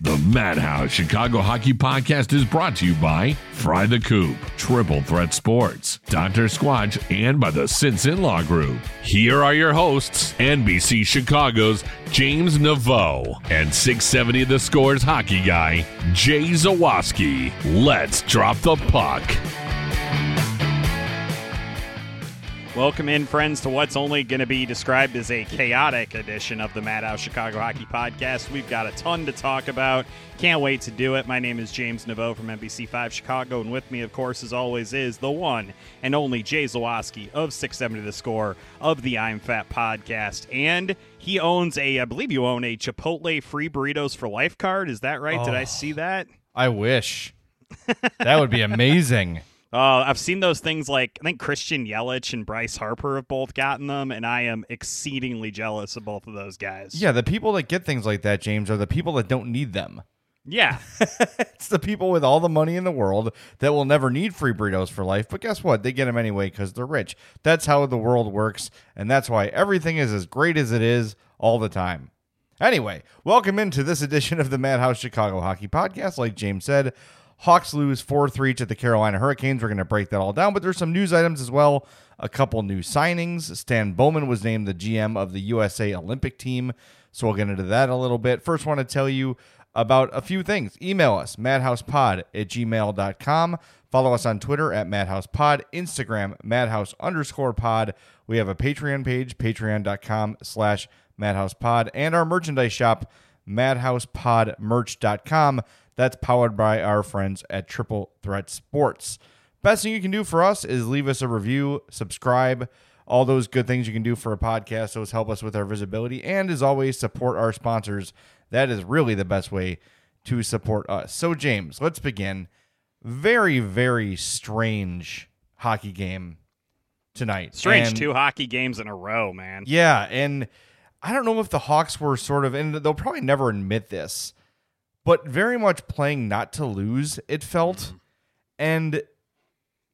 The Madhouse Chicago Hockey Podcast is brought to you by Fry the Coop, Triple Threat Sports, Dr. Squatch, and by the Sinson Law Group. Here are your hosts, NBC Chicago's James Naveau and 670 The Scores hockey guy, Jay Zawaski. Let's drop the puck. Welcome in, friends, to what's only going to be described as a chaotic edition of the Madhouse Chicago Hockey Podcast. We've got a ton to talk about. Can't wait to do it. My name is James Naveau from NBC5 Chicago, and with me, of course, as always, is the one and only Jay Zawaski of 670 The Score of the I'm Fat Podcast. And he owns a, I believe you own a Chipotle free burritos for life card. Is that right? Did I oh, see that? I wish. that would be amazing. Uh, I've seen those things like I think Christian Yelich and Bryce Harper have both gotten them, and I am exceedingly jealous of both of those guys. Yeah, the people that get things like that, James, are the people that don't need them. Yeah. it's the people with all the money in the world that will never need free burritos for life. But guess what? They get them anyway because they're rich. That's how the world works. And that's why everything is as great as it is all the time. Anyway, welcome into this edition of the Madhouse Chicago Hockey Podcast. Like James said, Hawks lose 4 3 to the Carolina Hurricanes. We're going to break that all down, but there's some news items as well. A couple new signings. Stan Bowman was named the GM of the USA Olympic team. So we'll get into that a little bit. First, want to tell you about a few things. Email us, madhousepod at gmail.com. Follow us on Twitter at madhousepod, Instagram, madhouse underscore pod. We have a Patreon page, patreon.com slash madhousepod, and our merchandise shop, madhousepodmerch.com. That's powered by our friends at Triple Threat Sports. Best thing you can do for us is leave us a review, subscribe, all those good things you can do for a podcast. Those help us with our visibility. And as always, support our sponsors. That is really the best way to support us. So, James, let's begin. Very, very strange hockey game tonight. Strange And- two hockey games in a row, man. yeah, and I don't know if the Hawks were sort of, and they'll probably never admit this, but very much playing not to lose, it felt, and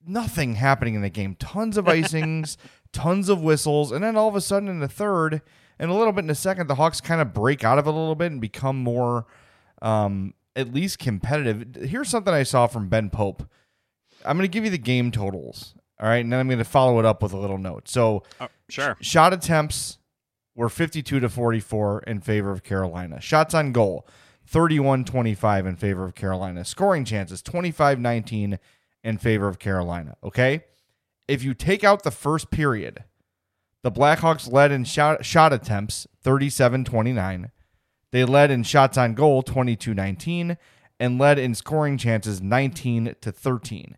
nothing happening in the game. Tons of icings, tons of whistles, and then all of a sudden in the third and a little bit in the second, the Hawks kind of break out of it a little bit and become more, um, at least competitive. Here's something I saw from Ben Pope. I'm going to give you the game totals. All right. And then I'm going to follow it up with a little note. So, Oh, sure. Shot attempts were 52 to 44 in favor of Carolina. Shots on goal 31 25 in favor of Carolina. Scoring chances 25 19 in favor of Carolina. Okay. If you take out the first period, the Blackhawks led in shot, shot attempts 37 29. They led in shots on goal 22 19 and led in scoring chances 19 to 13.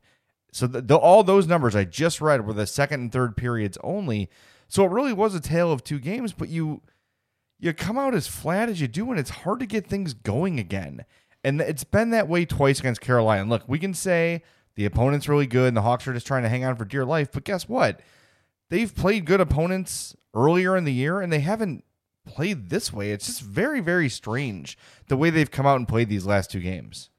So the, the, all those numbers I just read were the second and third periods only. So it really was a tale of two games, but you you come out as flat as you do, and it's hard to get things going again. And it's been that way twice against Carolina. Look, we can say the opponent's really good and the Hawks are just trying to hang on for dear life, but guess what? They've played good opponents earlier in the year and they haven't played this way. It's just very, very strange the way they've come out and played these last two games.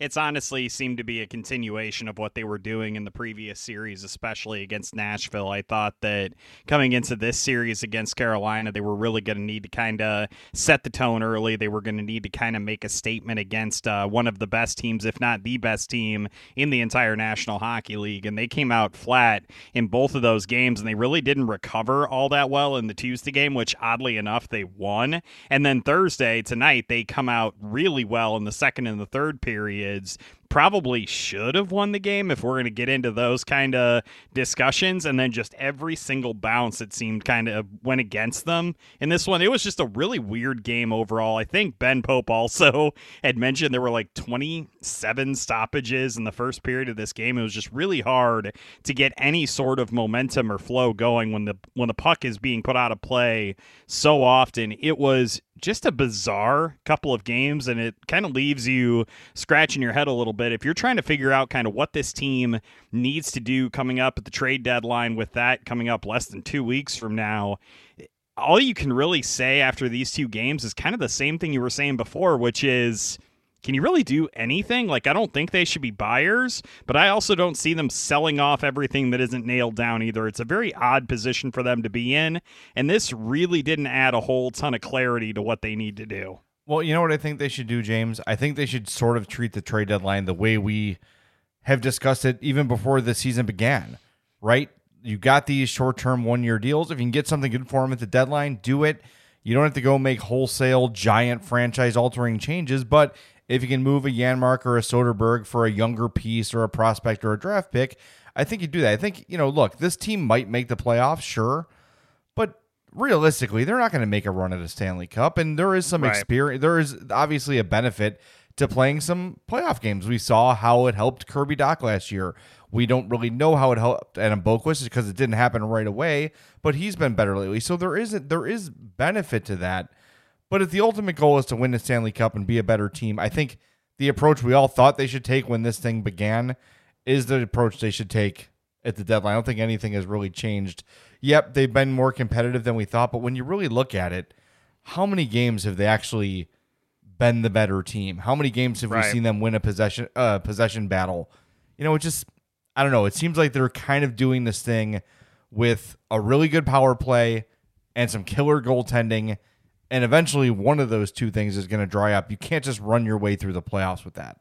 It's honestly seemed to be a continuation of what they were doing in the previous series, especially against Nashville. I thought that coming into this series against Carolina, they were really going to need to kind of set the tone early. They were going to need to kind of make a statement against uh, one of the best teams, if not the best team in the entire National Hockey League. And they came out flat in both of those games, and they really didn't recover all that well in the Tuesday game, which oddly enough, they won. And then Thursday, tonight, they come out really well in the second and the third periods probably should have won the game if we're going to get into those kind of discussions. And then just every single bounce, it seemed kind of went against them in this one. It was just a really weird game overall. I think Ben Pope also had mentioned there were like 27 stoppages in the first period of this game. It was just really hard to get any sort of momentum or flow going when the when the puck is being put out of play so often. It was just a bizarre couple of games, and it kind of leaves you scratching your head a little bit. If you're trying to figure out kind of what this team needs to do coming up at the trade deadline, with that coming up less than two weeks from now, all you can really say after these two games is kind of the same thing you were saying before, which is can you really do anything? Like, I don't think they should be buyers, but I also don't see them selling off everything that isn't nailed down either. It's a very odd position for them to be in, and this really didn't add a whole ton of clarity to what they need to do. Well, you know what I think they should do, James? I think they should sort of treat the trade deadline the way we have discussed it even before the season began, right? You got these short term one year deals. If you can get something good for them at the deadline, do it. You don't have to go make wholesale, giant franchise altering changes, but if you can move a Janmark or a Soderberg for a younger piece or a prospect or a draft pick, I think you do that. I think, you know, look, this team might make the playoffs, sure, realistically, they're not going to make a run at a Stanley Cup. And there is some right. experience, there is obviously a benefit to playing some playoff games. We saw how it helped Kirby Dach last year. We don't really know how it helped Adam Boqvist because it didn't happen right away, but he's been better lately. So there isn't there is benefit to that. But if the ultimate goal is to win the Stanley Cup and be a better team, I think the approach we all thought they should take when this thing began is the approach they should take at the deadline. I don't think anything has really changed. Yep, they've been more competitive than we thought, but when you really look at it, how many games have they actually been the better team? How many games have right. we seen them win a possession uh, possession battle? You know, it just I don't know. It seems like they're kind of doing this thing with a really good power play and some killer goaltending and eventually one of those two things is going to dry up. You can't just run your way through the playoffs with that.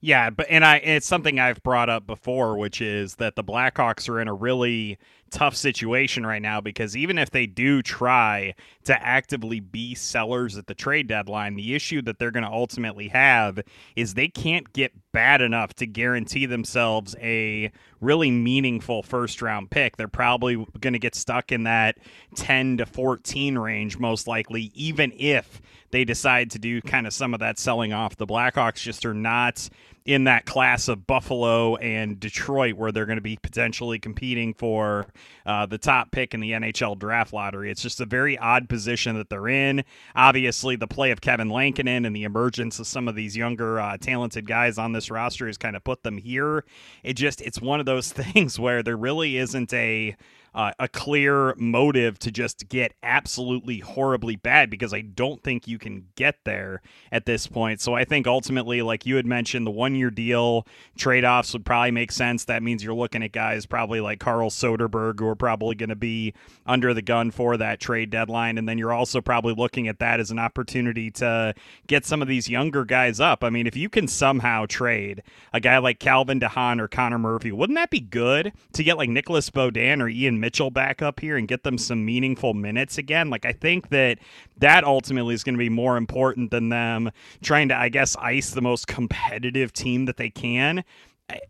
Yeah, but and I it's something I've brought up before, which is that the Blackhawks are in a really tough situation right now because even if they do try to actively be sellers at the trade deadline, the issue that they're going to ultimately have is they can't get bad enough to guarantee themselves a really meaningful first round pick. They're probably going to get stuck in that 10 to 14 range, most likely, even if they decide to do kind of some of that selling off. The Blackhawks just are not in that class of Buffalo and Detroit, where they're going to be potentially competing for uh, the top pick in the NHL draft lottery. It's just a very odd position that they're in. Obviously, the play of Kevin Lankinen and the emergence of some of these younger, uh, talented guys on this roster has kind of put them here. It just, it's one of those things where there really isn't a uh, a clear motive to just get absolutely horribly bad because I don't think you can get there at this point. So I think ultimately, like you had mentioned, the one year deal trade offs would probably make sense. That means you're looking at guys probably like Carl Soderberg who are probably going to be under the gun for that trade deadline. And then you're also probably looking at that as an opportunity to get some of these younger guys up. I mean, if you can somehow trade a guy like Calvin DeHaan or Connor Murphy, wouldn't that be good to get like Nicholas Beaudin or Ian Mitchell back up here and get them some meaningful minutes again. Like I think that that ultimately is going to be more important than them trying to, I guess, ice the most competitive team that they can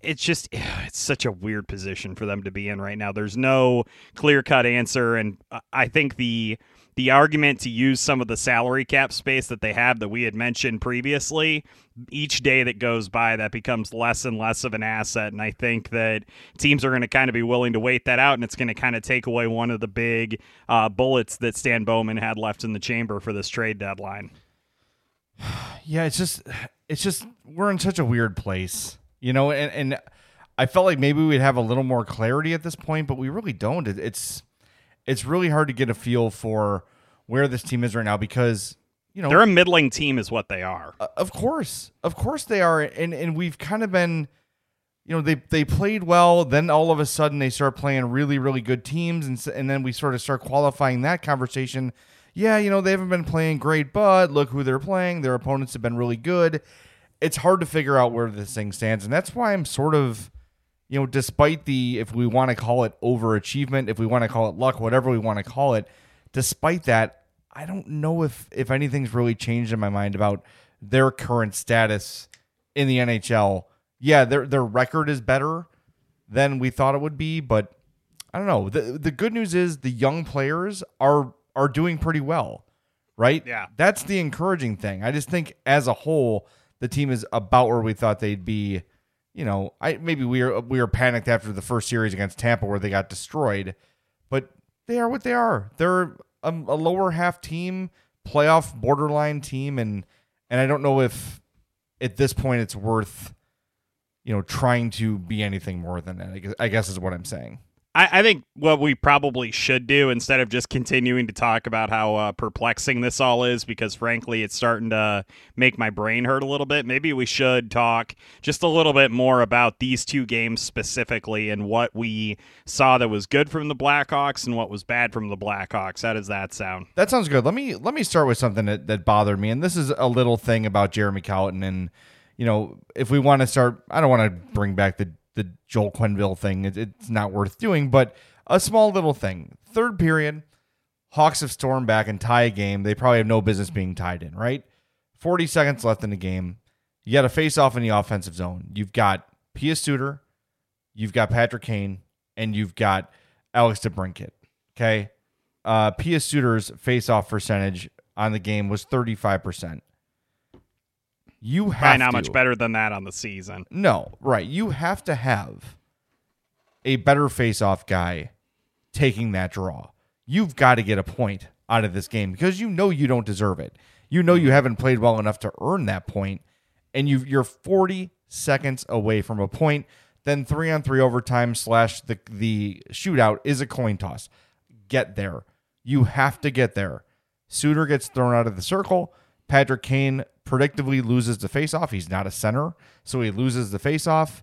it's just it's such a weird position for them to be in right now. There's no clear cut answer, and I think the the argument to use some of the salary cap space that they have that we had mentioned previously, each day that goes by, that becomes less and less of an asset. And I think that teams are going to kind of be willing to wait that out, and it's going to kind of take away one of the big uh, bullets that Stan Bowman had left in the chamber for this trade deadline. Yeah, it's just, it's just, we're in such a weird place, you know, and, and I felt like maybe we'd have a little more clarity at this point, but we really don't. It, it's, it's really hard to get a feel for where this team is right now because you know they're a middling team, is what they are. Uh, of course, of course they are, and and we've kind of been. You know they they played well. Then all of a sudden they start playing really really good teams, and and then we sort of start qualifying that conversation. Yeah, you know they haven't been playing great, but look who they're playing. Their opponents have been really good. It's hard to figure out where this thing stands, and that's why I'm sort of you know, despite the, if we want to call it overachievement, if we want to call it luck, whatever we want to call it, despite that, I don't know if if anything's really changed in my mind about their current status in the NHL yeah, their their record is better than we thought it would be, but I don't know. The the good news is the young players are are doing pretty well, right? Yeah. That's the encouraging thing. I just think as a whole, the team is about where we thought they'd be. You know, I maybe we were we were panicked after the first series against Tampa where they got destroyed, but they are what they are. They're a, a lower half team, playoff borderline team, and and I don't know if at this point it's worth you know trying to be anything more than that. I guess, I guess is what I'm saying. I, I think what we probably should do instead of just continuing to talk about how uh, perplexing this all is, because frankly, it's starting to make my brain hurt a little bit. Maybe we should talk just a little bit more about these two games specifically and what we saw that was good from the Blackhawks and what was bad from the Blackhawks. How does that sound? That sounds good. Let me let me start with something that, that bothered me, and this is a little thing about Jeremy Colliton. And you know, if we want to start, I don't want to bring back the the Joel Quenneville thing. It, it's not worth doing, but a small little thing. Third period, Hawks have stormed back and tie a game. They probably have no business being tied in, right? 40 seconds left in the game. You got a face off in the offensive zone. You've got Pius Suter, you've got Patrick Kane, and you've got Alex DeBrincat. Okay. Uh, Pius Suter's face off percentage on the game was 35%. You have Probably not to, much better than that on the season. no, right. You have to have a better face-off guy taking that draw. You've got to get a point out of this game because you know you don't deserve it. You know you mm-hmm. haven't played well enough to earn that point, and you you're 40 seconds away from a point. Then three on three overtime slash the the shootout is a coin toss. Get there. You have to get there. Suter gets thrown out of the circle. Patrick Kane predictably loses the faceoff. He's not a center, so he loses the faceoff.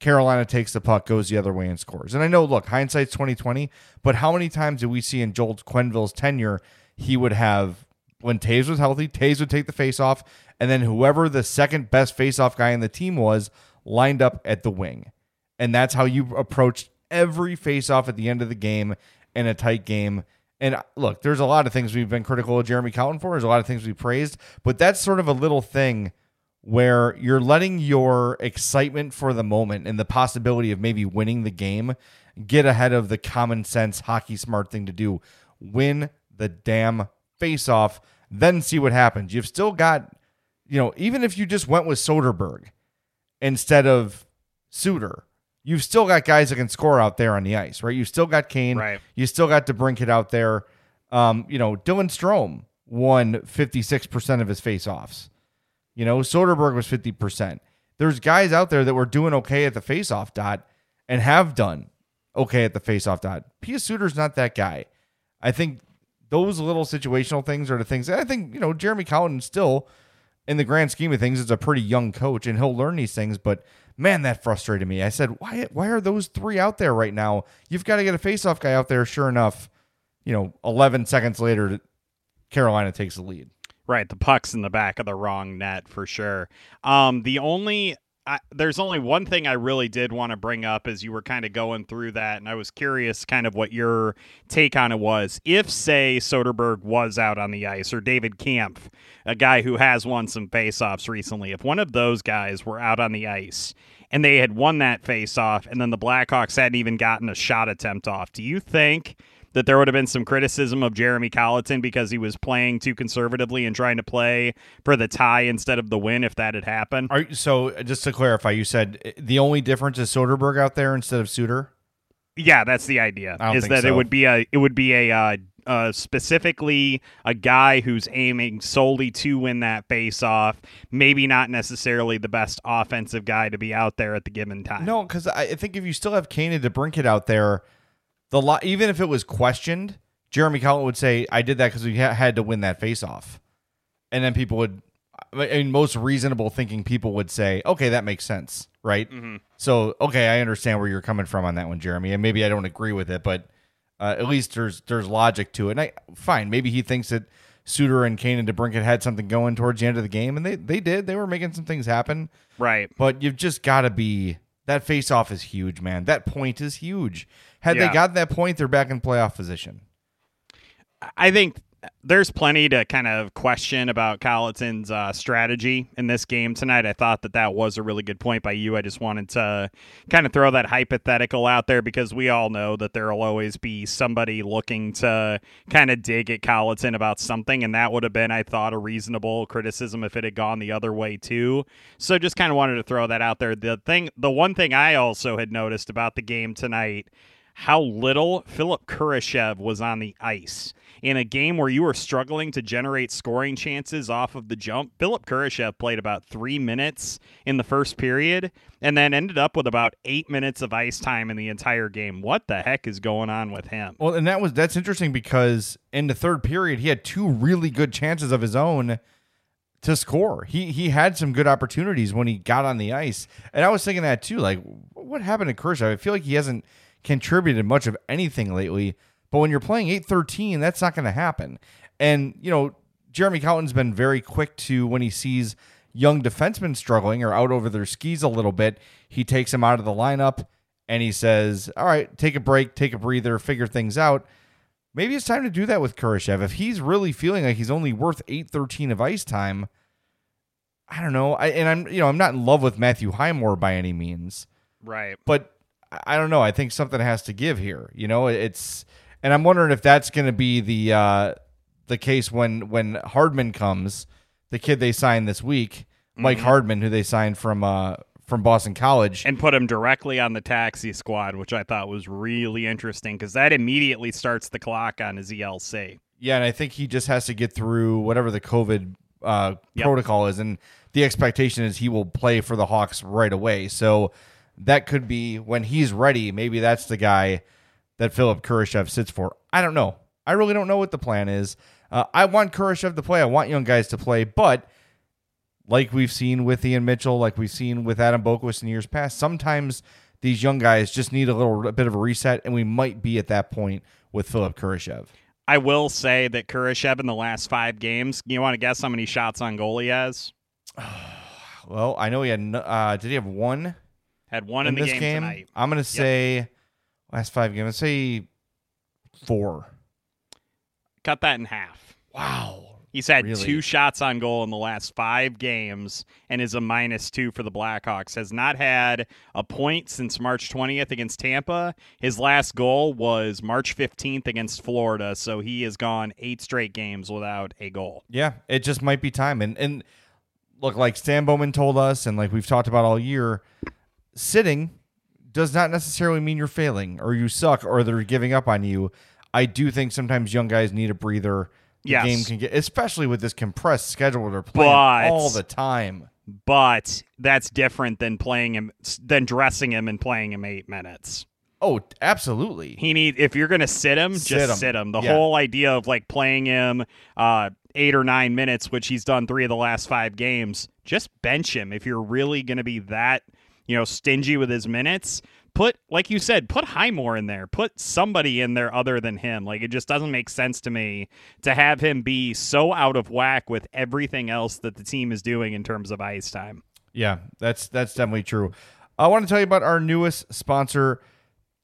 Carolina takes the puck, goes the other way, and scores. And I know, look, hindsight's twenty twenty, but how many times did we see in Joel Quenneville's tenure he would have when Toews was healthy, Toews would take the faceoff, and then whoever the second best faceoff guy in the team was lined up at the wing, and that's how you approached every faceoff at the end of the game in a tight game. And uh, look, there's a lot of things we've been critical of Jeremy Colliton for. There's a lot of things we praised, but that's sort of a little thing where you're letting your excitement for the moment and the possibility of maybe winning the game get ahead of the common sense hockey smart thing to do. Win the damn face off, then see what happens. You've still got, you know, even if you just went with Soderberg instead of Suter, you've still got guys that can score out there on the ice, right? You've still got Kane. Right. You still got DeBrincat out there. Um, you know, Dylan Strome won 56% of his face-offs. You know, Soderberg was 50%. There's guys out there that were doing okay at the face-off dot and have done okay at the face-off dot. Pius Suter's not that guy. I think those little situational things are the things that I think, you know, Jeremy Colliton still in the grand scheme of things is a pretty young coach and he'll learn these things, but man, that frustrated me. I said, why why are those three out there right now? You've got to get a face-off guy out there. Sure enough, you know, 11 seconds later, Carolina takes the lead. Right, the puck's in the back of the wrong net for sure. Um, the only I, there's only one thing I really did want to bring up as you were kind of going through that, and I was curious kind of what your take on it was. If, say, Soderberg was out on the ice, or David Kampf, a guy who has won some faceoffs recently, if one of those guys were out on the ice and they had won that faceoff, and then the Blackhawks hadn't even gotten a shot attempt off, do you think that there would have been some criticism of Jeremy Colliton because he was playing too conservatively and trying to play for the tie instead of the win if that had happened? Are, so just to clarify, you said uh, the only difference is Soderberg out there instead of Suter? Yeah, that's the idea. Is that it would be a it would be a uh, uh, specifically a guy who's aiming solely to win that face off. Maybe not necessarily the best offensive guy to be out there at the given time. No, because I think if you still have Kane and DeBrincat out there, the lo- even if it was questioned, Jeremy Colliton would say, "I did that because we ha- had to win that face-off," and then people would, I mean, most reasonable thinking people would say, "Okay, that makes sense, right?" Mhm. So, okay, I understand where you're coming from on that one, Jeremy, and maybe I don't agree with it, but uh, at least there's there's logic to it. And I fine, maybe he thinks that Suter and Kane and DeBrincat had something going towards the end of the game, and they they did. They were making some things happen. Right. But you've just got to be that face off is huge, man. That point is huge. Had Yeah. they got that point, they're back in playoff position. I think there's plenty to kind of question about Colliton's uh, strategy in this game tonight. I thought that that was a really good point by you. I just wanted to kind of throw that hypothetical out there because we all know that there will always be somebody looking to kind of dig at Colliton about something, and that would have been, I thought, a reasonable criticism if it had gone the other way too. So just kind of wanted to throw that out there. The thing, the one thing I also had noticed about the game tonight how little Philip Kurashev was on the ice. In a game where you were struggling to generate scoring chances off of the jump, Philip Kurashev played about three minutes in the first period and then ended up with about eight minutes of ice time in the entire game. What the heck is going on with him? Well, and that was that's interesting because in the third period he had two really good chances of his own to score. He he had some good opportunities when he got on the ice. And I was thinking that too. Like, what happened to Kurashev? I feel like he hasn't contributed much of anything lately. But when you're playing 813, that's not going to happen. And, you know, Jeremy Colliton's been very quick to when he sees young defensemen struggling or out over their skis a little bit, he takes them out of the lineup and he says, All right, take a break, take a breather, figure things out. Maybe it's time to do that with Kurashev. If he's really feeling like he's only worth 813 of ice time, I don't know. I and I'm you know, I'm not in love with Matthew Highmore by any means. Right. But I don't know. I think something has to give here. You know, it's and I'm wondering if that's going to be the uh, the case when when Hardman comes, the kid they signed this week, Mike Mhm. Hardman, who they signed from uh, from Boston College. and put him directly on the taxi squad, which I thought was really interesting because that immediately starts the clock on his ELC. yeah, and I think he just has to get through whatever the COVID uh, Yep. protocol is, and the expectation is he will play for the Hawks right away. So that could be when he's ready. Maybe that's the guy that Philip Kurashev sits for. I don't know. I really don't know what the plan is. Uh, I want Kurashev to play. I want young guys to play, but like we've seen with Ian Mitchell, like we've seen with Adam Boqvist in years past, sometimes these young guys just need a little a bit of a reset, and we might be at that point with Philip Kurashev. I will say that Kurashev in the last five games, you want to guess how many shots on goal he has? Well, I know he had. Uh, did he have one Had one in, in, the this game, game? tonight. I'm gonna say last five games. Let's say four. Cut that in half. Wow. He's had Really? two shots on goal in the last five games and is a minus two for the Blackhawks. Has not had a point since March 20th against Tampa. His last goal was March 15th against Florida, so he has gone eight straight games without a goal. Yeah, it just might be time. And and look, like Stan Bowman told us, and like we've talked about all year, sitting does not necessarily mean you're failing or you suck or they're giving up on you. I do think sometimes young guys need a breather. The Yes. game can get, especially with this compressed schedule they're playing But- all the time. But that's different than playing him, than dressing him and playing him eight minutes. Oh, absolutely. He need if you're gonna sit him, Sit just him. sit him. The Yeah. whole idea of like playing him uh, eight or nine minutes, which he's done three of the last five games, just bench him if you're really gonna be that you know stingy with his minutes. Put like you said, put Highmore in there. Put somebody in there other than him. Like it just doesn't make sense to me to have him be so out of whack with everything else that the team is doing in terms of ice time. Yeah, that's that's definitely true. I want to tell you about our newest sponsor,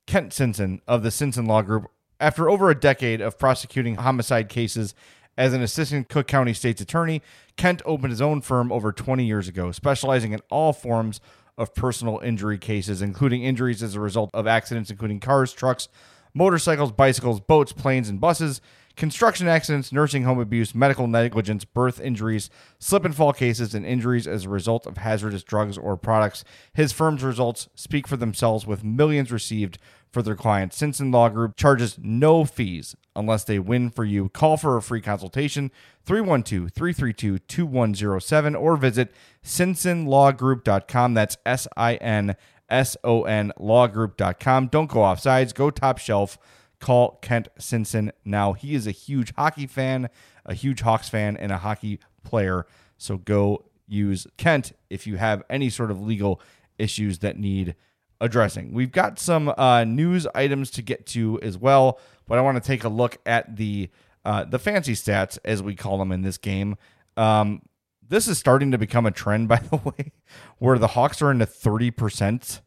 Kent Sinson of the Sinson Law Group. After over a decade of prosecuting homicide cases as an assistant Cook County State's attorney, Kent opened his own firm over 20 years ago, specializing in all forms of personal injury cases, including injuries as a result of accidents, including cars, trucks, motorcycles, bicycles, boats, planes, and buses, construction accidents, nursing home abuse, medical negligence, birth injuries, slip and fall cases, and injuries as a result of hazardous drugs or products. His firm's results speak for themselves with millions received for their clients. Sinson Law Group charges no fees unless they win for you. Call for a free consultation 312 332 2107 or visit sinsonlawgroup.com. That's S I N S O N lawgroup.com. Don't go off sides, go top shelf. Call Kent Sinson now. He is a huge hockey fan, a huge Hawks fan, and a hockey player. So go use Kent if you have any sort of legal issues that need addressing. We've got some uh, news items to get to as well, but I want to take a look at the uh, the fancy stats as we call them in this game. Um, this is starting to become a trend, by the way, where the Hawks are in the thirty percent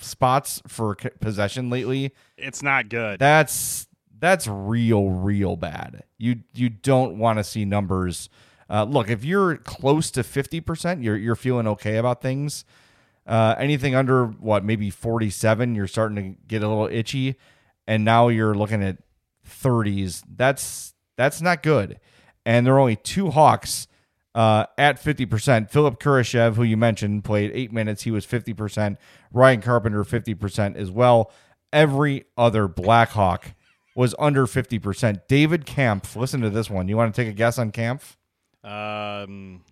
spots for possession lately. It's not good. That's that's real, real bad. You you don't want to see numbers. Uh, look, if you're close to fifty percent, you're you're feeling okay about things. Uh, anything under what maybe forty seven, you're starting to get a little itchy, and now you're looking at thirties. That's that's not good. And there are only two Hawks uh, at fifty percent. Philip Kurashev, who you mentioned, played eight minutes. He was fifty percent. Ryan Carpenter fifty percent as well. Every other Blackhawk was under 50%. David Kampf, listen to this one. You want to take a guess on Kampf? Um,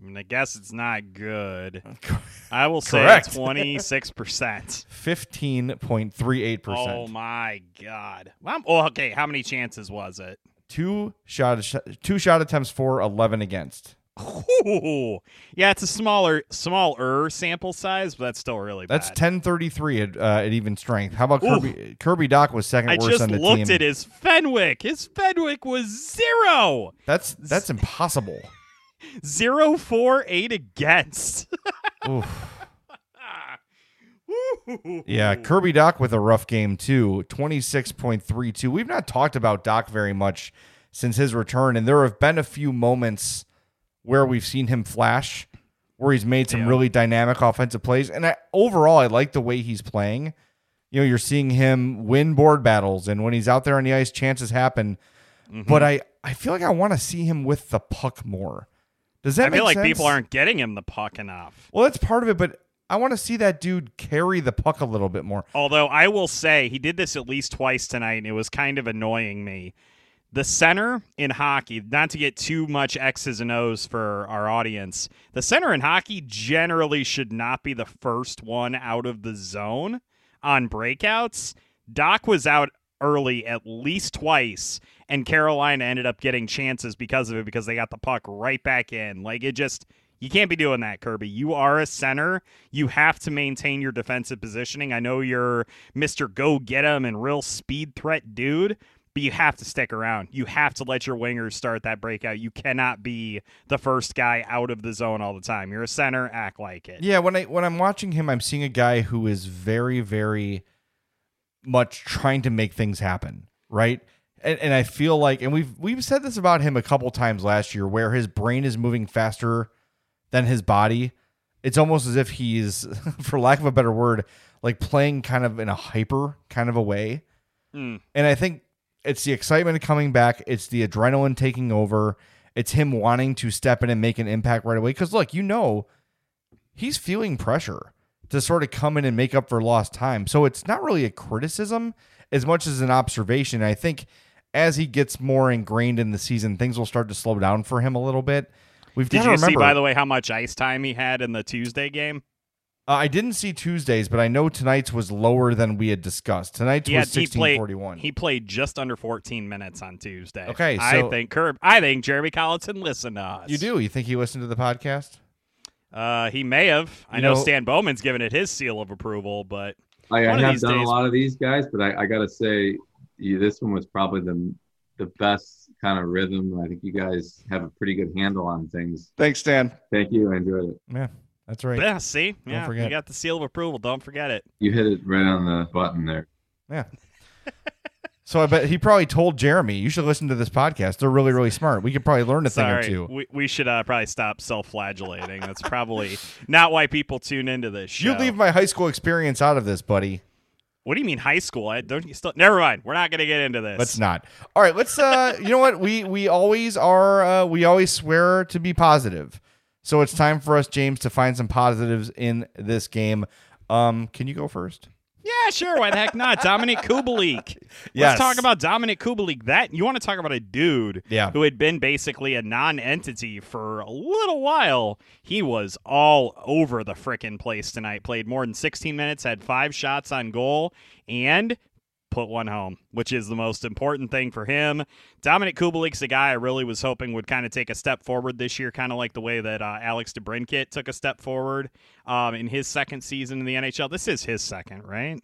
I, mean, I guess it's not good. I will say Correct. twenty six percent. 15.38%. Oh my god! Well, oh, okay. How many chances was it? Two shot two shot attempts for 11 against. Ooh. Yeah, it's a smaller, smaller sample size, but that's still really That's bad. 1033 at, uh, at even strength. How about. Kirby Kirby Dach was second I worst just on the looked team. at his Fenwick. His Fenwick was zero, That's that's impossible. Zero four eight against. Yeah, Kirby Dach with a rough game too. 26.32. We've not talked about Dach very much since his return and there have been a few moments where we've seen him flash where he's made some Yeah. really dynamic offensive plays and I, overall I like the way he's playing. You know, you're seeing him win board battles and when he's out there on the ice chances happen. Mm-hmm. But I I feel like I want to see him with the puck more. Does that I feel like sense? people aren't getting him the puck enough. Well, that's part of it, but I want to see that dude carry the puck a little bit more. Although I will say he did this at least twice tonight, and it was kind of annoying me. The center in hockey, not to get too much X's and O's for our audience, the center in hockey generally should not be the first one out of the zone on breakouts. Dach was out early at least twice, and Carolina ended up getting chances because of it because they got the puck right back in. Like it just. You can't be doing that, Kirby. You are a center. You have to maintain your defensive positioning. I know you're Mr. Go Get 'em and real speed threat dude, but you have to stick around. You have to let your wingers start that breakout. You cannot be the first guy out of the zone all the time. You're a center, act like it. Yeah, when I when I'm watching him, I'm seeing a guy who is very, very much trying to make things happen, right? And, and I feel like, and we've we've said this about him a couple times last year, where his brain is moving faster than his body. It's almost as if he's, for lack of a better word, like playing kind of in a hyper kind of a way. Mm. And I think it's the excitement coming back. It's the adrenaline taking over. It's him wanting to step in and make an impact right away. Because look, you know, he's feeling pressure to sort of come in and make up for lost time. So it's not really a criticism as much as an observation. I think as he gets more ingrained in the season, things will start to slow down for him a little bit. We've Did got to you remember. see, by the way, how much ice time he had in the Tuesday game? uh, I didn't see Tuesdays, but I know tonight's was lower than we had discussed. Tonight's He, had, was he, played, forty one. he played just under 14 minutes on Tuesday. Okay, I think Curb. I think Jeremy Colliton listened to us. You do? You think he listened to the podcast? Uh, he may have. I know, know- Stan Bowman's given it his seal of approval, but I, I have done days- a lot of these guys, but I, I got to say, you, this one was probably the the best kind of rhythm. I think you guys have a pretty good handle on things. Thanks, Dan. Thank you. I enjoyed it. Yeah, that's right. yeah, see, yeah, forget. you got the seal of approval. Don't forget it. You hit it right on the button there. Yeah. so I bet he probably told Jeremy, "You should listen to this podcast. They're really, really smart. We could probably learn a thing or two. we, we should uh, probably stop self-flagellating. That's probably not why people tune into this show. You leave my high school experience out of this, buddy. What do you mean high school? I don't you still? Never mind. We're not going to get into this. Let's not. All right, let's. uh You know what? We we always are. Uh, we always swear to be positive. So it's time for us, James, to find some positives in this game. Um, can you go first? Yeah, sure. Why the heck not? Dominik Kubalik. Yes. Let's talk about Dominik Kubalik. That you want to talk about a dude Yeah. who had been basically a non-entity for a little while. He was all over the frickin' place tonight. Played more than 16 minutes, had five shots on goal, and put one home, which is the most important thing for him. Dominik Kubalik's a guy I really was hoping would kind of take a step forward this year, kind of like the way that uh, Alex DeBrincat took a step forward um, in his second season in the NHL. This is his second, right?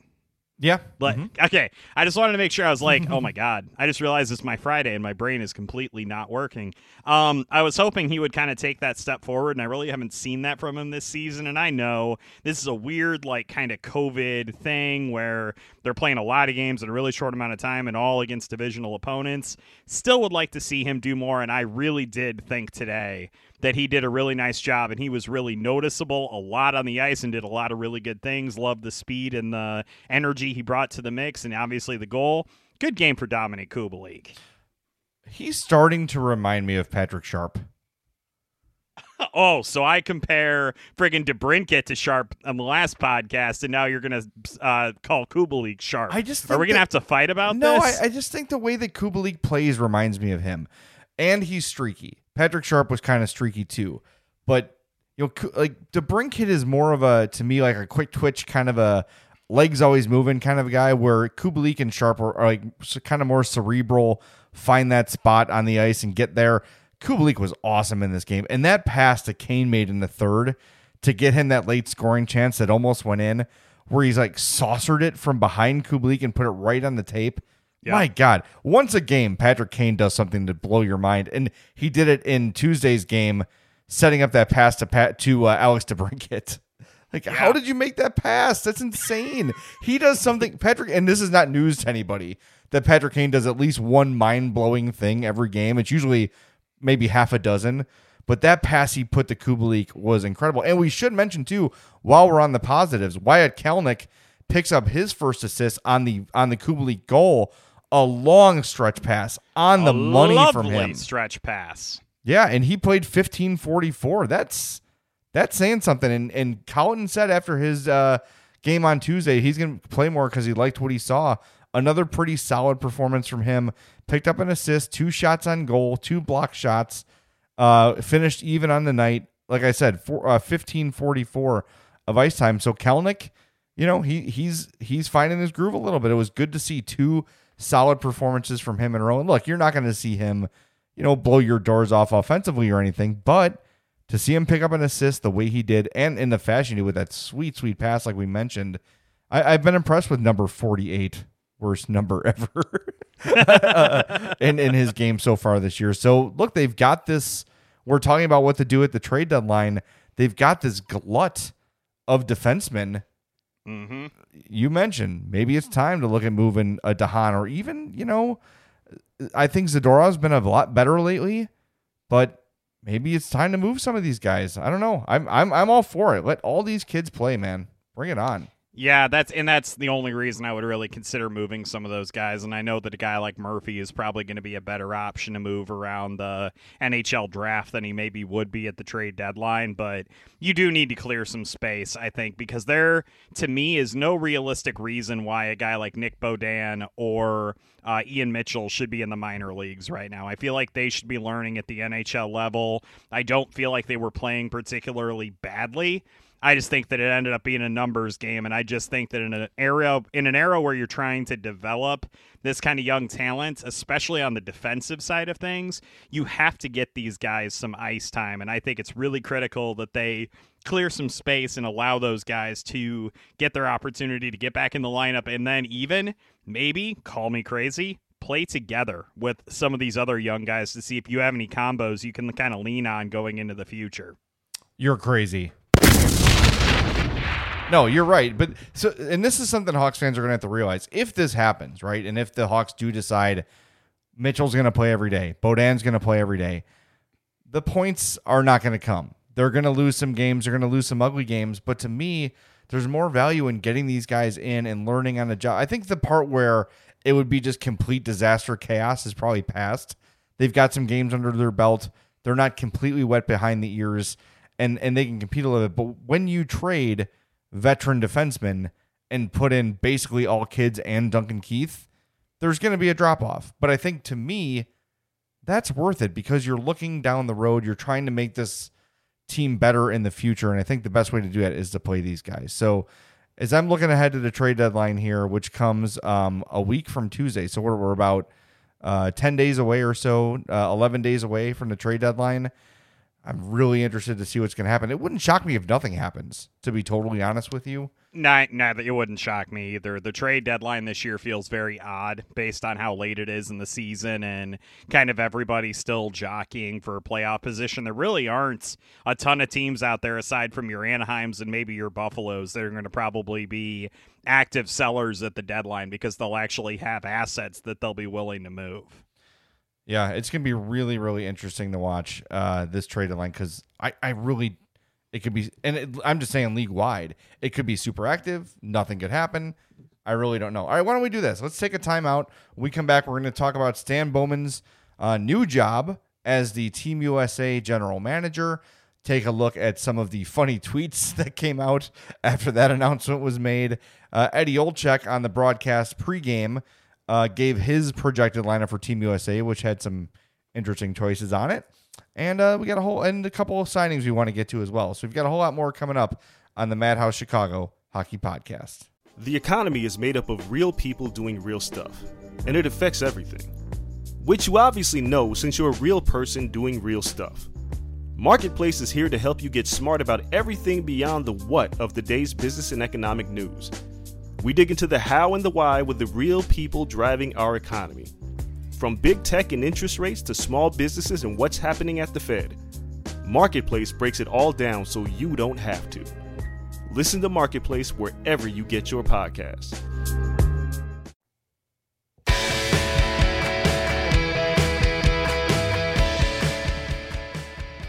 Yeah. But Mhm. okay, I just wanted to make sure I was like, oh my god, I just realized it's my Friday and my brain is completely not working. Um, I was hoping he would kind of take that step forward, and I really haven't seen that from him this season. And I know this is a weird, like, kind of COVID thing where they're playing a lot of games in a really short amount of time and all against divisional opponents. Still would like to see him do more, and I really did think today that he did a really nice job and he was really noticeable a lot on the ice and did a lot of really good things. Loved the speed and the energy he brought to the mix and obviously the goal. Good game for Dominik Kubalik. He's starting to remind me of Patrick Sharp. Oh, so I compare friggin' DeBrincat to Sharp on the last podcast, and now you're gonna uh, call Kubalik Sharp. I just are we gonna that- have to fight about no, this? I, I just think the way that Kubalik plays reminds me of him, and he's streaky. Patrick Sharp was kind of streaky too, but you know, like DeBrincat is more of a to me like a quick twitch kind of a legs always moving kind of a guy. Where Kubalik and Sharp are, are like kind of more cerebral, find that spot on the ice and get there. Kubalik was awesome in this game, and that pass that Kane made in the third to get him that late scoring chance that almost went in, where he's like saucered it from behind Kubalik and put it right on the tape. My God, once a game, Patrick Kane does something to blow your mind, and he did it in Tuesday's game, setting up that pass to Pat to uh, Alex DeBrincat. Like, how did you make that pass? That's insane. he does something, Patrick, and this is not news to anybody that Patrick Kane does at least one mind blowing thing every game. It's usually maybe half a dozen. But that pass he put to Kubalik was incredible. And we should mention too, while we're on the positives, Wyatt Kalynuk picks up his first assist on the on the Kubalik goal, a long stretch pass on the money from him. stretch pass. Yeah, and he played 1544. That's that's saying something. And and Colliton said after his uh, game on Tuesday, he's gonna play more because he liked what he saw. Another pretty solid performance from him. Picked up an assist, two shots on goal, two block shots. Uh, finished even on the night. Like I said, four, uh, 1544 of ice time. So Kalynuk, you know, he he's he's finding his groove a little bit. It was good to see two solid performances from him and Rowan. look, you're not going to see him, you know, blow your doors off offensively or anything, but to see him pick up an assist the way he did and in the fashion he did with that sweet, sweet pass, like we mentioned, I, I've been impressed with number 48, worst number ever in, in his game so far this year. So look, they've got this. We're talking about what to do at the trade deadline. They've got this glut of defensemen Mm-hmm. you mentioned maybe it's time to look at moving a DeHaan or even, you know, I think Zadorov's been a lot better lately, but maybe it's time to move some of these guys. I don't know. I'm I'm I'm all for it. Let all these kids play, man. Bring it on. Yeah, that's and that's the only reason I would really consider moving some of those guys. And I know that a guy like Murphy is probably going to be a better option to move around the NHL draft than he maybe would be at the trade deadline. But you do need to clear some space, I think, because there, to me, is no realistic reason why a guy like Nick Beaudin or uh, Ian Mitchell should be in the minor leagues right now. I feel like they should be learning at the NHL level. I don't feel like they were playing particularly badly. I just think that it ended up being a numbers game, and I just think that in an era in an era where you're trying to develop this kind of young talent, especially on the defensive side of things, you have to get these guys some ice time, and I think it's really critical that they clear some space and allow those guys to get their opportunity to get back in the lineup, and then even maybe call me crazy. Play together with some of these other young guys to see if you have any combos you can kind of lean on going into the future. You're crazy. No, you're right. But so, and this is something Hawks fans are going to have to realize. If this happens, right, and if the Hawks do decide Mitchell's going to play every day, Beaudin's going to play every day, the points are not going to come. They're going to lose some games. They're going to lose some ugly games. But to me, there's more value in getting these guys in and learning on the job. I think the part where it would be just complete disaster chaos is probably past. They've got some games under their belt. They're not completely wet behind the ears, and and they can compete a little bit. But when you trade veteran defensemen and put in basically all kids and Duncan Keith, there's going to be a drop off. But I think to me, that's worth it because you're looking down the road. You're trying to make this team better in the future. And I think the best way to do that is to play these guys. So as I'm looking ahead to the trade deadline here, which comes um, a week from Tuesday, so we're, we're about uh, 10 days away or so, uh, 11 days away from the trade deadline. I'm really interested to see what's going to happen. It wouldn't shock me if nothing happens, to be totally honest with you. Nah, nah, it wouldn't shock me either. The trade deadline this year feels very odd based on how late it is in the season and kind of everybody still jockeying for a playoff position. There really aren't a ton of teams out there aside from your Anaheims and maybe your Buffaloes that are going to probably be active sellers at the deadline because they'll actually have assets that they'll be willing to move. Yeah, it's to be really, really interesting to watch uh, this trade deadline because I, I really it could be, and it, I'm just saying league wide, it could be super active. Nothing could happen. I really don't know. All right, why don't we do this? Let's take a timeout. When we come back, we're going to talk about Stan Bowman's uh, new job as the Team USA general manager. Take a look at some of the funny tweets that came out after that announcement was made. Uh, Eddie Olczyk on the broadcast pregame uh, gave his projected lineup for Team USA, which had some interesting choices on it. And uh, we got a whole and a couple of signings we want to get to as well. So we've got a whole lot more coming up on the Madhouse Chicago Hockey Podcast. The economy is made up of real people doing real stuff, and it affects everything. Which you obviously know since you're a real person doing real stuff. Marketplace is here to help you get smart about everything beyond the what of the day's business and economic news. We dig into the how and the why with the real people driving our economy. From big tech and interest rates to small businesses and what's happening at the Fed, Marketplace breaks it all down so you don't have to. Listen to Marketplace wherever you get your podcasts.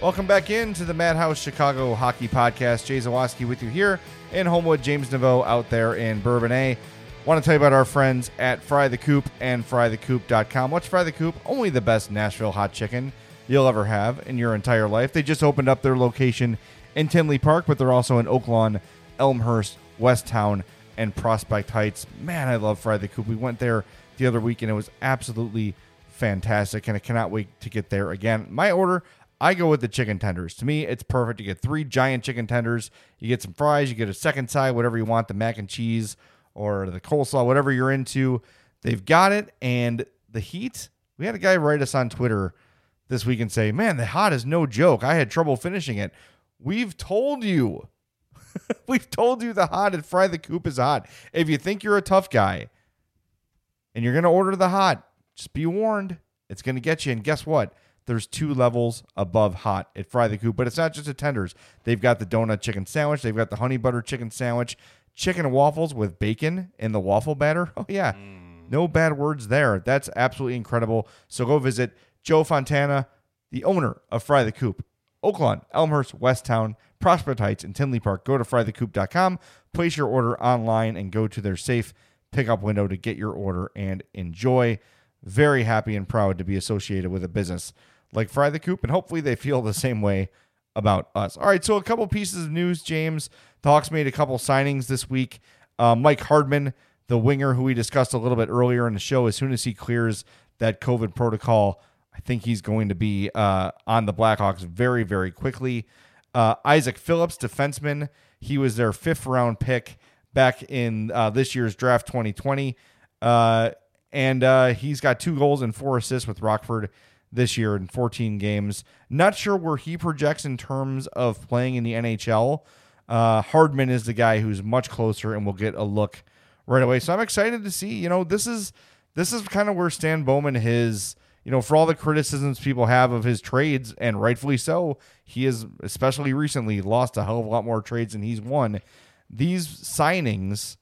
Welcome back into the Madhouse Chicago Hockey Podcast. Jay Zawaski with you here in Homewood. James Neveau out there in Bourbonnais. Want to tell you about our friends at Fry the Coop and FryTheCoop.com. What's Fry the Coop? Only the best Nashville hot chicken you'll ever have in your entire life. They just opened up their location in Tinley Park, but they're also in Oaklawn, Elmhurst, Westtown, and Prospect Heights. Man, I love Fry the Coop. We went there the other week and it was absolutely fantastic, and I cannot wait to get there again. My order, I go with the chicken tenders. To me, it's perfect. You get three giant chicken tenders. You get some fries. You get a second side, whatever you want, the mac and cheese or the coleslaw, whatever you're into. They've got it. And the heat, we had a guy write us on Twitter this week and say, Man, the hot is no joke. I had trouble finishing it. We've told you. We've told you the hot at Fry the Coop is hot. If you think you're a tough guy and you're going to order the hot, just be warned. It's going to get you. And guess what? There's two levels above hot at Fry the Coop, but it's not just the tenders. They've got the donut chicken sandwich, they've got the honey butter chicken sandwich, chicken and waffles with bacon in the waffle batter. Oh, yeah. Mm. No bad words there. That's absolutely incredible. So go visit Joe Fontana, the owner of Fry the Coop, Oaklawn, Elmhurst, Westtown, Prospect Heights, and Tinley Park. Go to frythecoop.com, place your order online, and go to their safe pickup window to get your order and enjoy. Very happy and proud to be associated with a business like Fry the Coop, and hopefully they feel the same way about us. All right, so a couple pieces of news, James. The Hawks made a couple signings this week. Uh, Mike Hardman, the winger who we discussed a little bit earlier in the show, as soon as he clears that COVID protocol, I think he's going to be uh, on the Blackhawks very, very quickly. Uh, Isaac Phillips, defenseman, he was their fifth round pick back in uh, this year's draft 2020. Uh, and uh, he's got two goals and four assists with Rockford this year in 14 games. Not sure where he projects in terms of playing in the NHL. Uh, Hardman is the guy who's much closer and will get a look right away. So I'm excited to see. You know, this is this is kind of where Stan Bowman his you know for all the criticisms people have of his trades and rightfully so, he has especially recently lost a hell of a lot more trades than he's won. These signings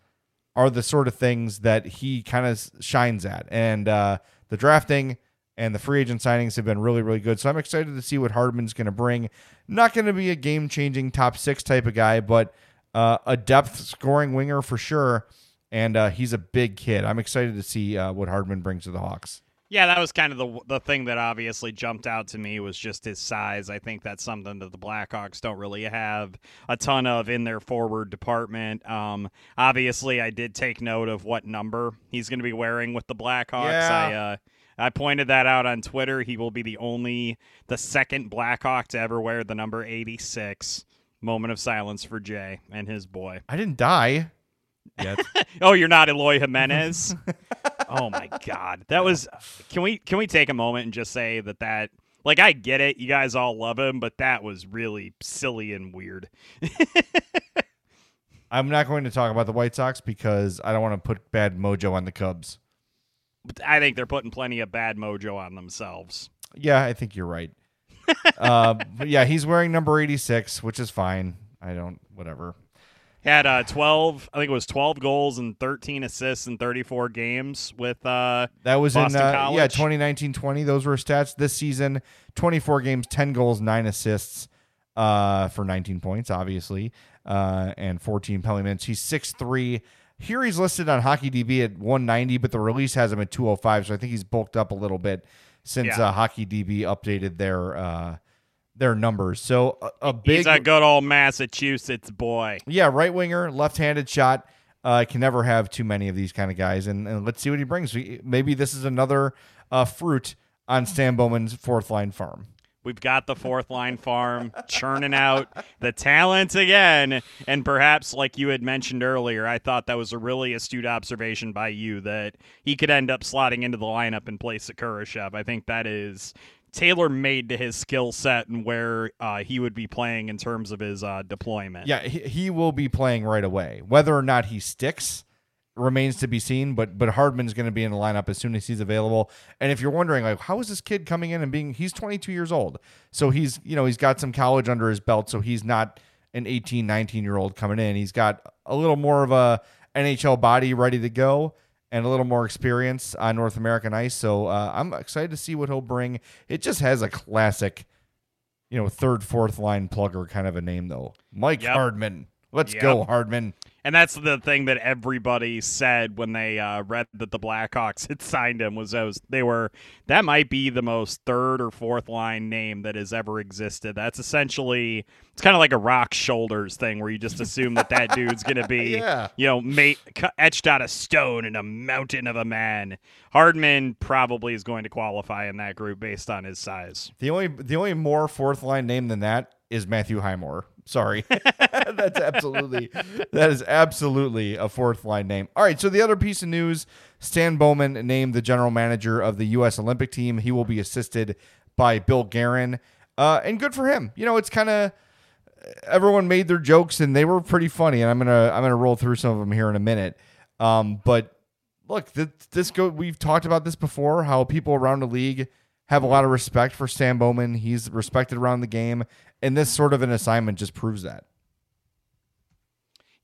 are the sort of things that he kind of shines at, and uh, the drafting and the free agent signings have been really, really good. So I'm excited to see what Hardman's going to bring. Not going to be a game changing top six type of guy, but uh, a depth scoring winger for sure. And uh, he's a big kid. I'm excited to see uh, what Hardman brings to the Hawks. Yeah, that was kind of the the thing that obviously jumped out to me was just his size. I think that's something that the Blackhawks don't really have a ton of in their forward department. Um, obviously, I did take note of what number he's going to be wearing with the Blackhawks. Yeah. I uh, I pointed that out on Twitter. He will be the only, the second Blackhawk to ever wear the number 86. Moment of silence for Jay and his boy. I didn't die yet. oh, you're not Eloy Jimenez. oh my God, that was. Can we can we take a moment and just say that that Like I get it, you guys all love him, but that was really silly and weird. I'm not going to talk about the White Sox because I don't want to put bad mojo on the Cubs. I think they're putting plenty of bad mojo on themselves. Yeah, I think you're right. uh, but yeah, he's wearing number 86, which is fine. I don't, whatever. Had uh, 12, I think it was 12 goals and 13 assists in 34 games with uh That was Boston in uh, yeah 2019-20. Those were stats this season. 24 games, 10 goals, 9 assists uh, for 19 points, obviously, uh, and 14 penalty minutes. He's 6'3". Here he's listed on HockeyDB at 190, but the release has him at 205, so I think he's bulked up a little bit since Yeah. uh, Hockey DB updated their uh, their numbers. So a, a big He's a good old Massachusetts boy. yeah, right winger, left-handed shot. Uh, can never have too many of these kind of guys, and, and let's see what he brings. Maybe this is another uh, fruit on Stan Bowman's fourth line farm. We've got the fourth line farm churning out the talent again. And perhaps, like you had mentioned earlier, I thought that was a really astute observation by you that he could end up slotting into the lineup in place of Kurashev. I think that is tailor made to his skill set and where uh, he would be playing in terms of his uh, deployment. Yeah, he, he will be playing right away. Whether or not he sticks remains to be seen. But but Hardman's going to be in the lineup as soon as he's available. And if you're wondering, like, how is this kid coming in and being? He's 22 years old, so he's you know he's got some college under his belt, so he's not an 18, 19 year old coming in. He's got a little more of a NHL body ready to go. And a little more experience on North American ice, so uh, I'm excited to see what he'll bring. It just has a classic, you know, third, fourth line plugger kind of a name though. Mike Yep. Hardman. Let's Yep. go, Hardman. And that's the thing that everybody said when they uh, read that the Blackhawks had signed him was those they were that might be the most third or fourth line name that has ever existed. That's essentially it's kind of like a rock shoulders thing where you just assume that that dude's gonna be Yeah. you know made, etched out of stone in a mountain of a man. Hardman probably is going to qualify in that group based on his size. The only the only more fourth line name than that is Matthew Highmore. Sorry. That's absolutely that is absolutely a fourth line name. All right, so the other piece of news, Stan Bowman named the general manager of the US Olympic team. He will be assisted by Bill Guerin. Uh, and good for him. You know, it's kind of everyone made their jokes and they were pretty funny and I'm going to I'm going to roll through some of them here in a minute. Um, but look, th- this go we've talked about this before how people around the league have a lot of respect for Stan Bowman. He's respected around the game and this sort of an assignment just proves that.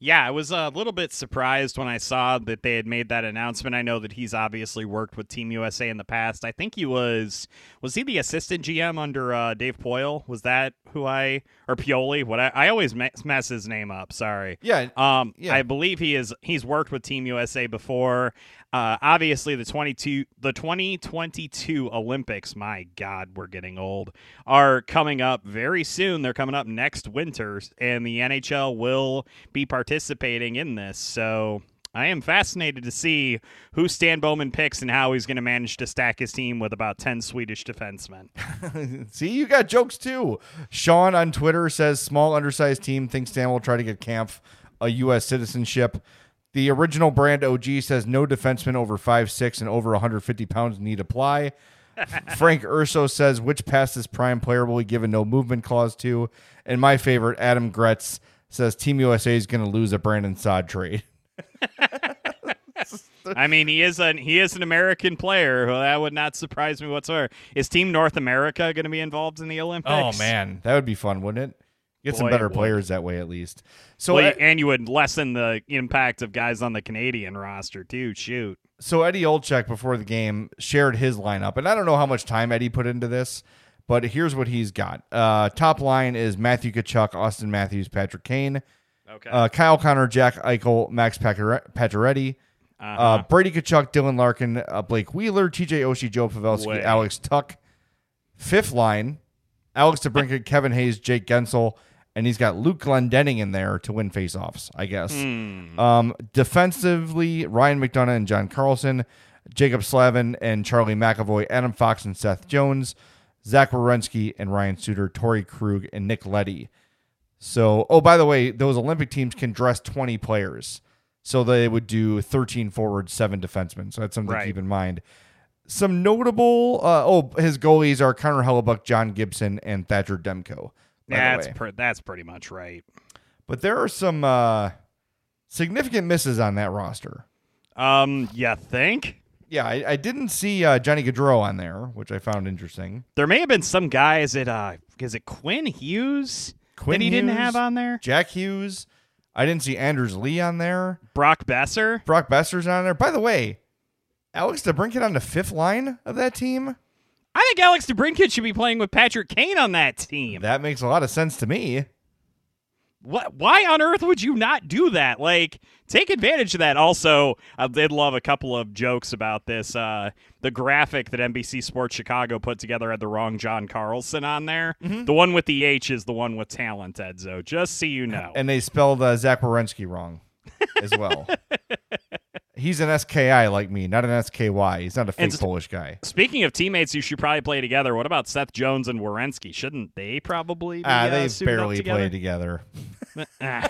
Yeah, I was a little bit surprised when I saw that they had made that announcement. I know that he's obviously worked with Team USA in the past. I think he was was he the assistant GM under uh, Dave Poile? Was that who I or Pioli? What I, I always me- mess his name up. Sorry. Yeah, Um, Yeah. I believe he is. He's worked with Team USA before. Uh, obviously, the twenty two, the twenty twenty two Olympics. My God, we're getting old. Are coming up very soon. They're coming up next winter, and the NHL will be participating in this. So. I am fascinated to see who Stan Bowman picks and how he's going to manage to stack his team with about 10 Swedish defensemen. See, you got jokes too. Sean on Twitter says small undersized team thinks Stan will try to get Kampf a U.S. citizenship. The original brand OG says no defenseman over five six and over 150 pounds need apply. Frank Urso says which past this prime player will he give a no movement clause to? And my favorite, Adam Gretz, says Team USA is going to lose a Brandon Saad trade. I mean, he is an he is an American player. Well, that would not surprise me whatsoever. Is Team North America going to be involved in the Olympics? Oh man, that would be fun, wouldn't it? Get some better players that way, at least. So, Well, uh, and you would lessen the impact of guys on the Canadian roster too. Shoot. so Eddie Olczyk before the game shared his lineup, and I don't know how much time Eddie put into this, but here's what he's got. Uh, top line is Matthew Tkachuk, Auston Matthews, Patrick Kane, Okay. uh, Kyle Connor, Jack Eichel, Max Pacioretty, Uh-huh. uh, Brady Tkachuk, Dylan Larkin, uh, Blake Wheeler, TJ Oshie, Joe Pavelski, Way. Alex Tuch. Fifth line, Alex DeBrincat, Kevin Hayes, Jake Guentzel, and he's got Luke Glendening in there to win faceoffs, I guess. Hmm. Um, defensively, Ryan McDonagh and John Carlson, Jaccob Slavin and Charlie McAvoy, Adam Fox and Seth Jones, Zach Werenski and Ryan Suter, Torey Krug and Nick Leddy. So, oh, by the way, those Olympic teams can dress 20 players. So they would do 13 forwards, seven defensemen. So that's something Right. to keep in mind. some notable. Uh, oh, his goalies are Connor Hellebuyck, John Gibson, and Thatcher Demko. That's that's pretty much right. but there are some uh, significant misses on that roster. Um, you think Yeah, I, I didn't see uh, Johnny Gaudreau on there, which I found interesting. there may have been some guys it uh, is it Quinn Hughes Quinn that he didn't have on there? Jack Hughes. I didn't see Anders Lee on there. Brock Boeser. Brock Boeser's on there. By the way, Alex DeBrincat on the fifth line of that team. I think Alex DeBrincat should be playing with Patrick Kane on that team. That makes a lot of sense to me. What? Why on earth would you not do that? Like, take advantage of that. Also, I did love a couple of jokes about this. Uh, the graphic that NBC Sports Chicago put together had the wrong John Carlson on there. Mm-hmm. The one with the H is the one with talent, Edzo. Just so you know. And they spelled uh, Zach Werenski wrong as well. He's an SKI like me, not an SKY. He's not a fake Polish guy. Speaking of teammates who should probably play together, what about Seth Jones and Werenski? Shouldn't they probably? Be, Ah, uh, they barely together? play together. Ah.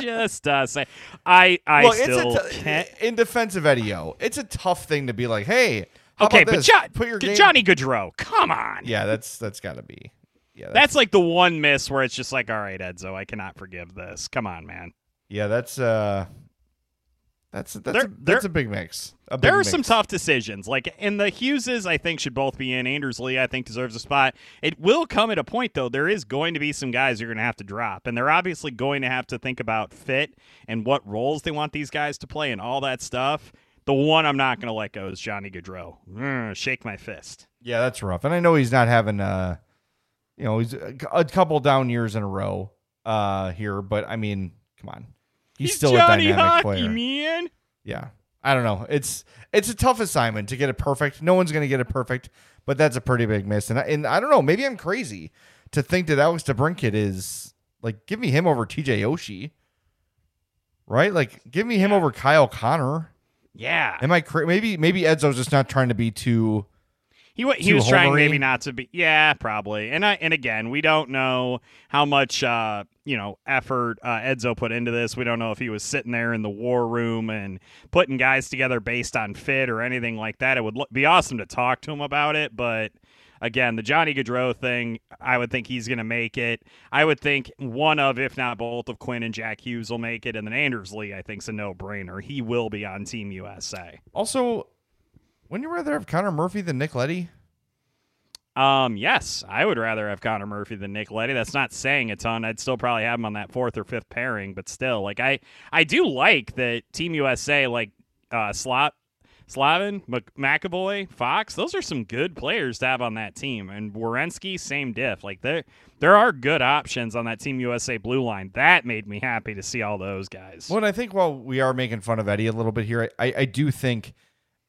Just uh, say, I I Look, still it's t- can't. in defense of Eddie-O, it's a tough thing to be like, hey, Okay, but this? Jo- put your game. Johnny Gaudreau, come on. Yeah, that's that's got to be. Yeah, that's, That's like the one miss where it's just like, all right, Edzo, I cannot forgive this. Come on, man. yeah, that's uh, that's that's There- a, that's there- a big mix. A big There are mix. some tough decisions. Like, and the Hugheses, I think, should both be in. Anders Lee, I think, deserves a spot. It will come at a point, though. There is going to be some guys you're going to have to drop, and they're obviously going to have to think about fit and what roles they want these guys to play and all that stuff. The one I'm not going to let go is Johnny Gaudreau. Mm, shake my fist. Yeah, that's rough. And I know he's not having uh you know, he's a, a couple down years in a row uh here, but I mean, come on. He's, still Johnny a dynamic Hockey, player. man. Yeah. I don't know. It's it's a tough assignment to get it perfect. No one's going to get it perfect, but that's a pretty big miss. And I, and I don't know, maybe I'm crazy to think that Alex DeBrincat is like give me him over TJ Oshie. Right? Like give me him over Kyle Connor. Yeah. Am I cra- maybe maybe Edzo's just not trying to be too He wa- he was trying maybe not to be. Yeah, probably. And I and again, we don't know how much uh, you know effort uh, Edzo put into this. We don't know if he was sitting there in the war room and putting guys together based on fit or anything like that. It would be awesome to talk to him about it, but. Again, the Johnny Gaudreau thing, I would think he's going to make it. I would think one of, if not both, of Quinn and Jack Hughes will make it. And then Anders Lee, I think, is a no brainer. He will be on Team USA. Also, wouldn't you rather have Connor Murphy than Nick Leddy? Um, yes, I would rather have Connor Murphy than Nick Leddy. That's not saying a ton. I'd still probably have him on that fourth or fifth pairing, but still, like I, I do like that Team USA, like uh, Slot, Slavin, Mc- McAvoy, Fox. Those are some good players to have on that team. And Werenski, same diff. Like there, there are good options on that Team USA blue line. That made me happy to see all those guys. Well, and I think while we are making fun of Eddie a little bit here, I, I do think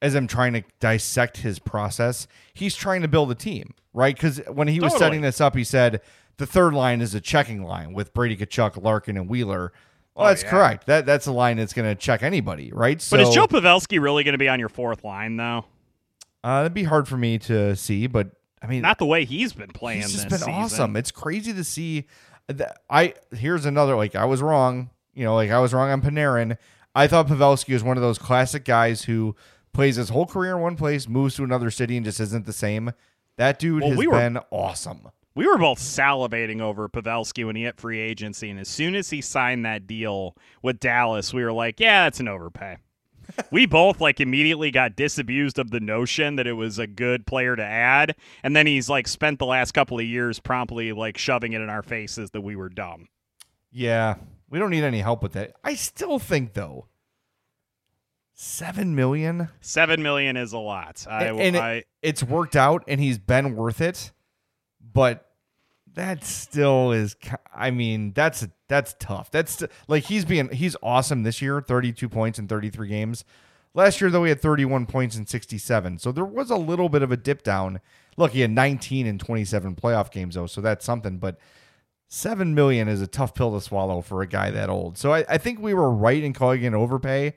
as I'm trying to dissect his process, he's trying to build a team, right? Because when he was Totally. setting this up, he said the third line is a checking line with Brady Tkachuk, Larkin, and Wheeler. Well, Oh, that's yeah. correct. That that's a line that's going to check anybody, right? So but is Joe Pavelski really going to be on your fourth line though? uh, that'd be hard for me to see, but I mean, Not the way he's been playing. He's just this been season. awesome. It's crazy to see. That I here's another like I was wrong. You know, like I was wrong on Panarin. I thought Pavelski was one of those classic guys who plays his whole career in one place, moves to another city, and just isn't the same. That dude Well, has we were- been awesome. we were both salivating over Pavelski when he hit free agency, and as soon as he signed that deal with Dallas, we were like, "Yeah, that's an overpay." we both like immediately got disabused of the notion that it was a good player to add, and then he's like spent the last couple of years promptly like shoving it in our faces that we were dumb. Yeah, we don't need any help with that. I still think though, seven million. Seven million is a lot. I, And- and it- It's worked out, and he's been worth it, but that still is. I mean, that's that's tough. That's like he's being he's awesome this year. Thirty two points in thirty three games. Last year though, he had thirty one points in sixty seven. So there was a little bit of a dip down. Look, he had nineteen in twenty seven playoff games though, so that's something. But seven million is a tough pill to swallow for a guy that old. So I, I think we were right in calling it an overpay,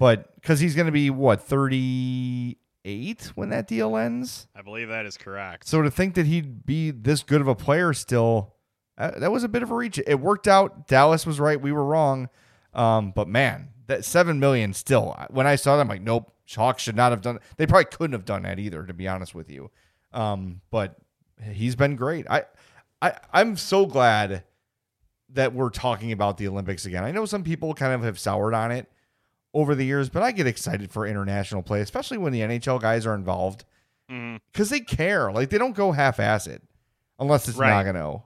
but because he's going to be what thirty eight when that deal ends. I believe that is correct. So to think that he'd be this good of a player still, uh, that was a bit of a reach. It worked out. Dallas was right. We were wrong. Um, but man, that seven million still. When I saw that, I'm like, nope, Hawks should not have done. They probably couldn't have done that either, to be honest with you. Um, but he's been great. I, I, I'm so glad that we're talking about the Olympics again. I know some people kind of have soured on it over the years, but I get excited for international play, especially when the NHL guys are involved because Mhm. they care. Like they don't go half-assed unless it's Right. Nagano,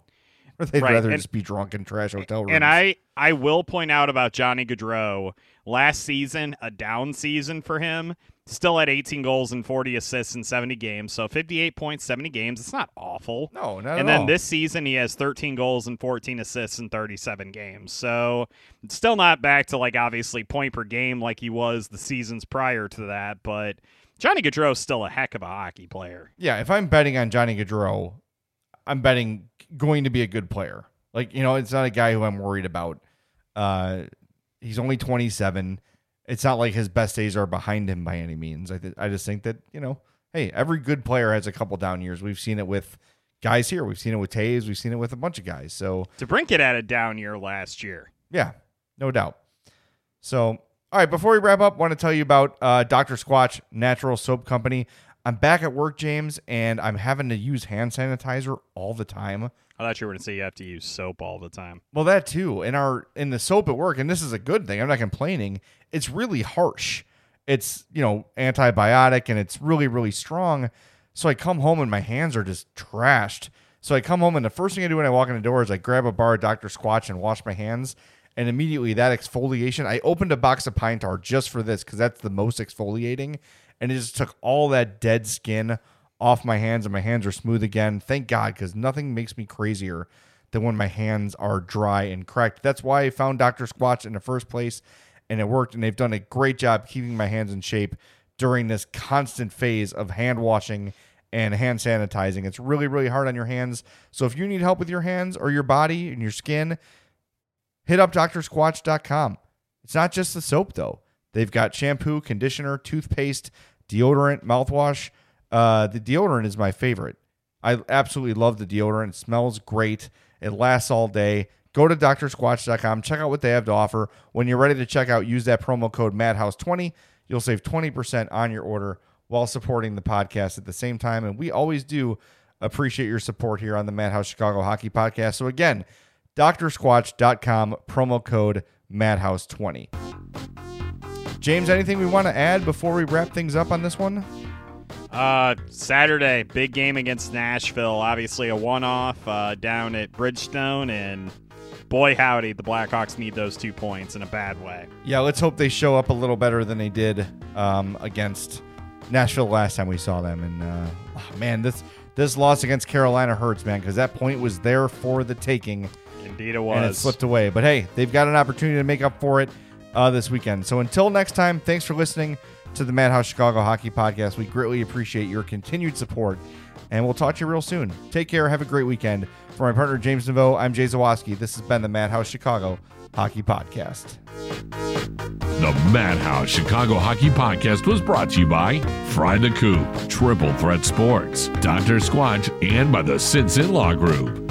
or they'd Right, rather and- just be drunk and trash hotel rooms. And I, I will point out about Johnny Gaudreau. Last season, a down season for him. Still had 18 goals and 40 assists in 70 games. So 58 points, 70 games. It's not awful. no, not and then all. this season, he has 13 goals and 14 assists in 37 games. So still not back to like obviously point per game like he was the seasons prior to that. But Johnny Gaudreau's still a heck of a hockey player. yeah, if I'm betting on Johnny Gaudreau, I'm betting going to be a good player. Like you know, it's not a guy who I'm worried about. Uh, he's only 27. It's not like his best days are behind him by any means. I th- I just think that you know, hey, every good player has a couple down years. We've seen it with guys here. We've seen it with Toews. We've seen it with a bunch of guys. So DeBrincat had a down year last year. Yeah, no doubt. So, all right, before we wrap up, want to tell you about uh, Dr. Squatch Natural Soap Company. I'm back at work, James, and I'm having to use hand sanitizer all the time. I thought you were going to say you have to use soap all the time. Well, that too. In our in the soap at work, and this is a good thing. I'm not complaining. It's really harsh. It's you know antibiotic, and it's really really strong. So I come home and my hands are just trashed. So I come home and the first thing I do when I walk in the door is I grab a bar of Dr. Squatch and wash my hands. And immediately that exfoliation, I opened a box of Pine Tar just for this because that's the most exfoliating. And it just took all that dead skin off my hands and my hands are smooth again. Thank God, because nothing makes me crazier than when my hands are dry and cracked. That's why I found Dr. Squatch in the first place, and it worked. And they've done a great job keeping my hands in shape during this constant phase of hand washing and hand sanitizing. It's really, really hard on your hands. So if you need help with your hands or your body and your skin, hit up drsquatch.com. It's not just the soap, though. They've got shampoo, conditioner, toothpaste, deodorant, mouthwash. Uh, the deodorant is my favorite. I absolutely love the deodorant. It smells great. It lasts all day. Go to drsquatch.com. Check out what they have to offer. When you're ready to check out, use that promo code MADHOUSE20. You'll save 20% on your order while supporting the podcast at the same time. And we always do appreciate your support here on the Madhouse Chicago Hockey Podcast. So again, drsquatch.com, promo code MADHOUSE20. James, anything we want to add before we wrap things up on this one? Uh, Saturday, big game against Nashville. Obviously, a one-off uh, down at Bridgestone, and boy howdy, the Blackhawks need those two points in a bad way. Yeah, let's hope they show up a little better than they did um, against Nashville last time we saw them. And uh, oh, man, this this loss against Carolina hurts, man, because that point was there for the taking, Indeed, it was, and it slipped away. But hey, they've got an opportunity to make up for it uh, this weekend. So until next time, thanks for listening to the Madhouse Chicago Hockey Podcast. We greatly appreciate your continued support, and we'll talk to you real soon. Take care. Have a great weekend. For my partner James Neveau, I'm Jay Zawaski. This has been the Madhouse Chicago Hockey Podcast. The Madhouse Chicago Hockey Podcast was brought to you by Fry the Coop, Triple Threat Sports, Dr. Squatch, and by the Sinson Law Group.